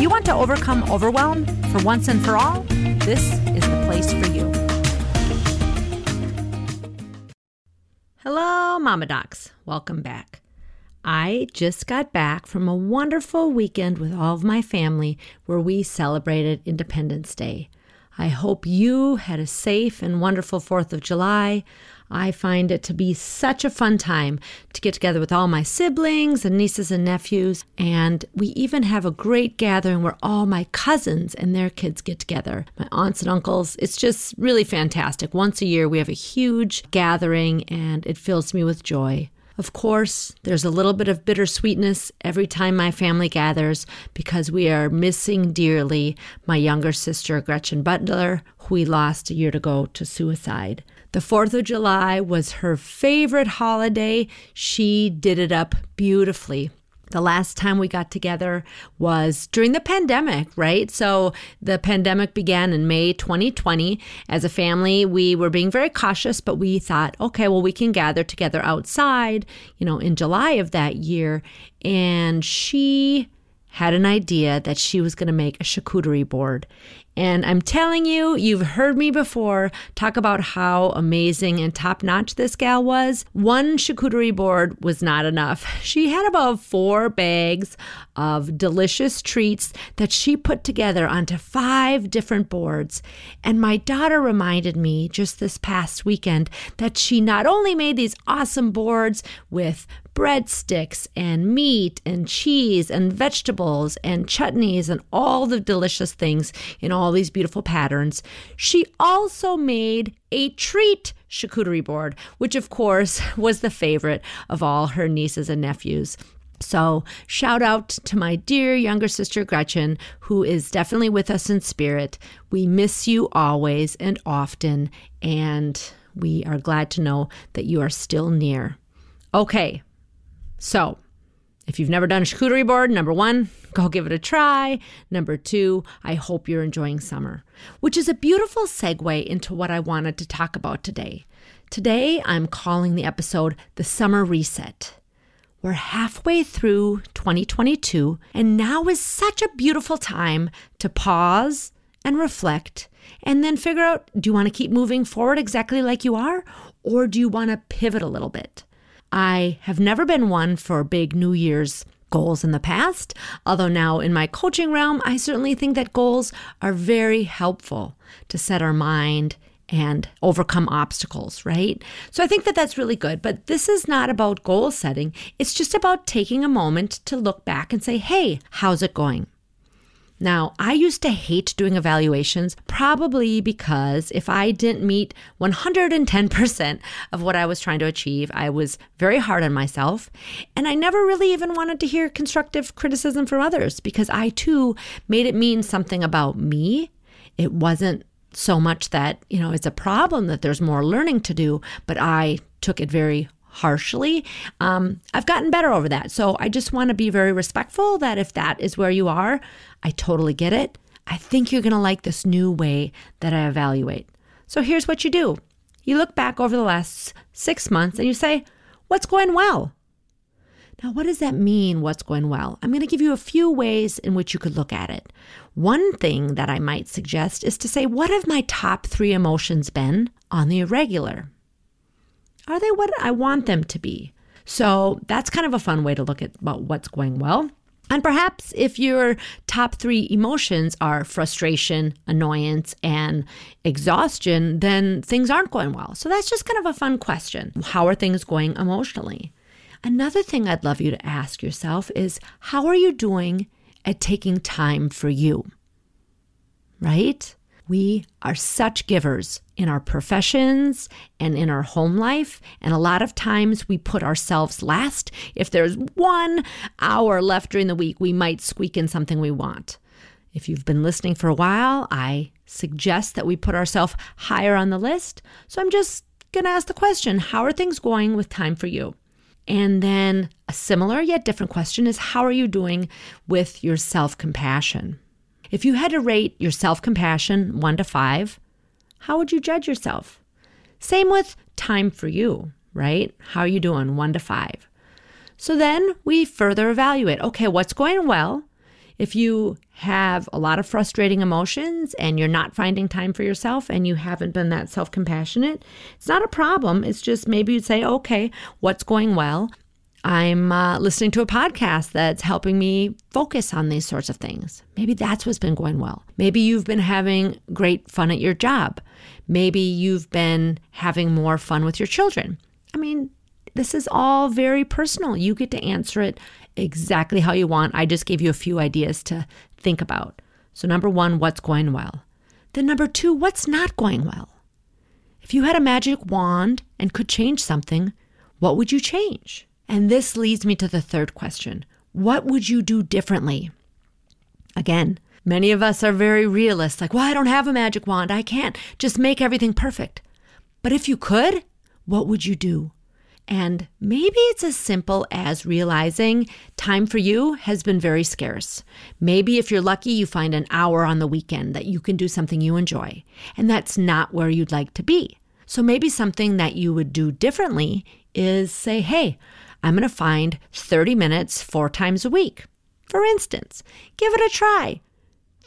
You want to overcome overwhelm for once and for all, this is the place for you. Hello, Mama Docs. Welcome back. I just got back from a wonderful weekend with all of my family where we celebrated Independence Day. I hope you had a safe and wonderful 4th of July. I find it to be such a fun time to get together with all my siblings and nieces and nephews. And we even have a great gathering where all my cousins and their kids get together, my aunts and uncles. It's just really fantastic. Once a year, we have a huge gathering, and it fills me with joy. Of course, there's a little bit of bittersweetness every time my family gathers because we are missing dearly my younger sister, Gretchen Butler, who we lost a year ago to suicide. The 4th of July was her favorite holiday. She did it up beautifully. The last time we got together was during the pandemic, right? So the pandemic began in May 2020. As a family, we were being very cautious, but we thought, okay, well, we can gather together outside, you know, in July of that year. And she had an idea that she was going to make a charcuterie board. And I'm telling you, you've heard me before talk about how amazing and top notch this gal was. One charcuterie board was not enough. She had about four bags of delicious treats that she put together onto five different boards. And my daughter reminded me just this past weekend that she not only made these awesome boards with breadsticks and meat and cheese and vegetables and chutneys and all the delicious things in all these beautiful patterns. She also made a treat charcuterie board, which of course was the favorite of all her nieces and nephews. So, shout out to my dear younger sister Gretchen, who is definitely with us in spirit. We miss you always and often, and we are glad to know that you are still near. Okay, so, if you've never done a charcuterie board, number one, go give it a try. Number two, I hope you're enjoying summer, which is a beautiful segue into what I wanted to talk about today. Today, I'm calling the episode The Summer Reset. We're halfway through 2022, and now is such a beautiful time to pause and reflect and then figure out do you want to keep moving forward exactly like you are, or do you want to pivot a little bit? I have never been one for big New Year's goals in the past, although now in my coaching realm, I certainly think that goals are very helpful to set our mind and overcome obstacles, right? So I think that that's really good. But this is not about goal setting, it's just about taking a moment to look back and say, hey, how's it going? Now, I used to hate doing evaluations, probably because if I didn't meet 110% of what I was trying to achieve, I was very hard on myself. And I never really even wanted to hear constructive criticism from others because I too made it mean something about me. It wasn't so much that, you know, it's a problem that there's more learning to do, but I took it very harshly. Um, I've gotten better over that. So I just want to be very respectful that if that is where you are, I totally get it. I think you're going to like this new way that I evaluate. So here's what you do you look back over the last six months and you say, What's going well? Now, what does that mean, what's going well? I'm going to give you a few ways in which you could look at it. One thing that I might suggest is to say, What have my top three emotions been on the irregular? Are they what I want them to be? So that's kind of a fun way to look at about what's going well. And perhaps if your top three emotions are frustration, annoyance, and exhaustion, then things aren't going well. So that's just kind of a fun question. How are things going emotionally? Another thing I'd love you to ask yourself is how are you doing at taking time for you? Right? We are such givers in our professions and in our home life. And a lot of times we put ourselves last. If there's one hour left during the week, we might squeak in something we want. If you've been listening for a while, I suggest that we put ourselves higher on the list. So I'm just going to ask the question How are things going with time for you? And then a similar yet different question is How are you doing with your self compassion? If you had to rate your self compassion one to five, how would you judge yourself? Same with time for you, right? How are you doing one to five? So then we further evaluate okay, what's going well? If you have a lot of frustrating emotions and you're not finding time for yourself and you haven't been that self compassionate, it's not a problem. It's just maybe you'd say, okay, what's going well? I'm uh, listening to a podcast that's helping me focus on these sorts of things. Maybe that's what's been going well. Maybe you've been having great fun at your job. Maybe you've been having more fun with your children. I mean, this is all very personal. You get to answer it exactly how you want. I just gave you a few ideas to think about. So, number one, what's going well? Then, number two, what's not going well? If you had a magic wand and could change something, what would you change? And this leads me to the third question What would you do differently? Again, many of us are very realist, like, well, I don't have a magic wand. I can't just make everything perfect. But if you could, what would you do? And maybe it's as simple as realizing time for you has been very scarce. Maybe if you're lucky, you find an hour on the weekend that you can do something you enjoy, and that's not where you'd like to be. So maybe something that you would do differently is say, hey, I'm going to find 30 minutes four times a week. For instance, give it a try.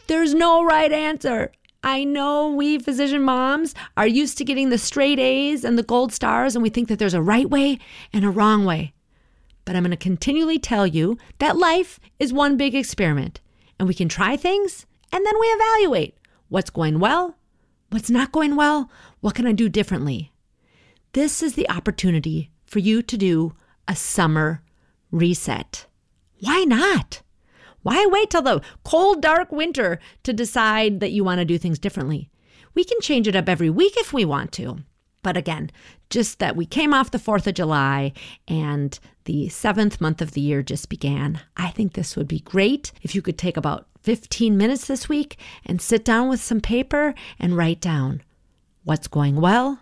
There's no right answer. I know we physician moms are used to getting the straight A's and the gold stars, and we think that there's a right way and a wrong way. But I'm going to continually tell you that life is one big experiment, and we can try things and then we evaluate what's going well, what's not going well, what can I do differently. This is the opportunity for you to do a summer reset. Why not? Why wait till the cold, dark winter to decide that you want to do things differently? We can change it up every week if we want to. But again, just that we came off the 4th of July and the seventh month of the year just began, I think this would be great if you could take about 15 minutes this week and sit down with some paper and write down what's going well,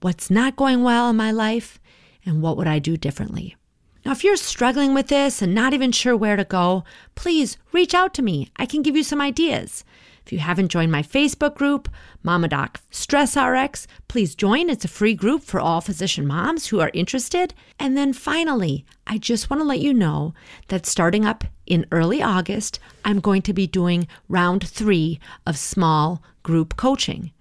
what's not going well in my life, and what would I do differently. Now, if you're struggling with this and not even sure where to go, please reach out to me. I can give you some ideas. If you haven't joined my Facebook group, Mama Doc Stress RX, please join. It's a free group for all physician moms who are interested. And then finally, I just want to let you know that starting up in early August, I'm going to be doing round three of small group coaching.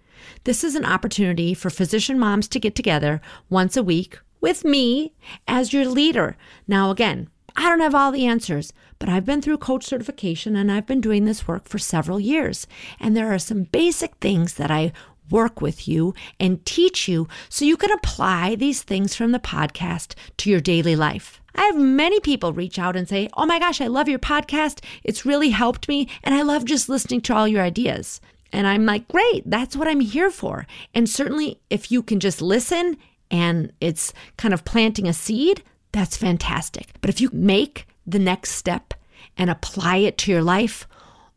This is an opportunity for physician moms to get together once a week with me as your leader. Now, again, I don't have all the answers, but I've been through coach certification and I've been doing this work for several years. And there are some basic things that I work with you and teach you so you can apply these things from the podcast to your daily life. I have many people reach out and say, Oh my gosh, I love your podcast. It's really helped me. And I love just listening to all your ideas. And I'm like, Great, that's what I'm here for. And certainly, if you can just listen and it's kind of planting a seed, that's fantastic. But if you make the next step and apply it to your life,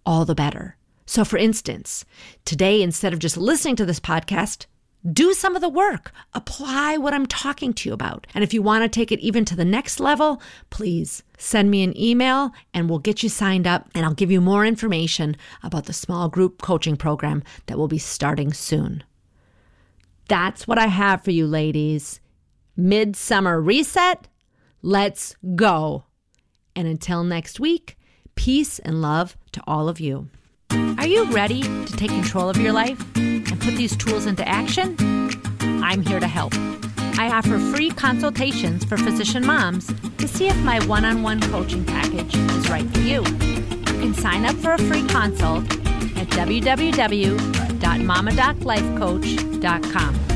all the better. So, for instance, today, instead of just listening to this podcast, do some of the work. Apply what I'm talking to you about. And if you want to take it even to the next level, please send me an email and we'll get you signed up and I'll give you more information about the small group coaching program that will be starting soon. That's what I have for you, ladies. Midsummer reset. Let's go. And until next week, peace and love to all of you. Are you ready to take control of your life and put these tools into action? I'm here to help. I offer free consultations for physician moms to see if my one on one coaching package is right for you. You can sign up for a free consult at www.mamadoclifecoach.com.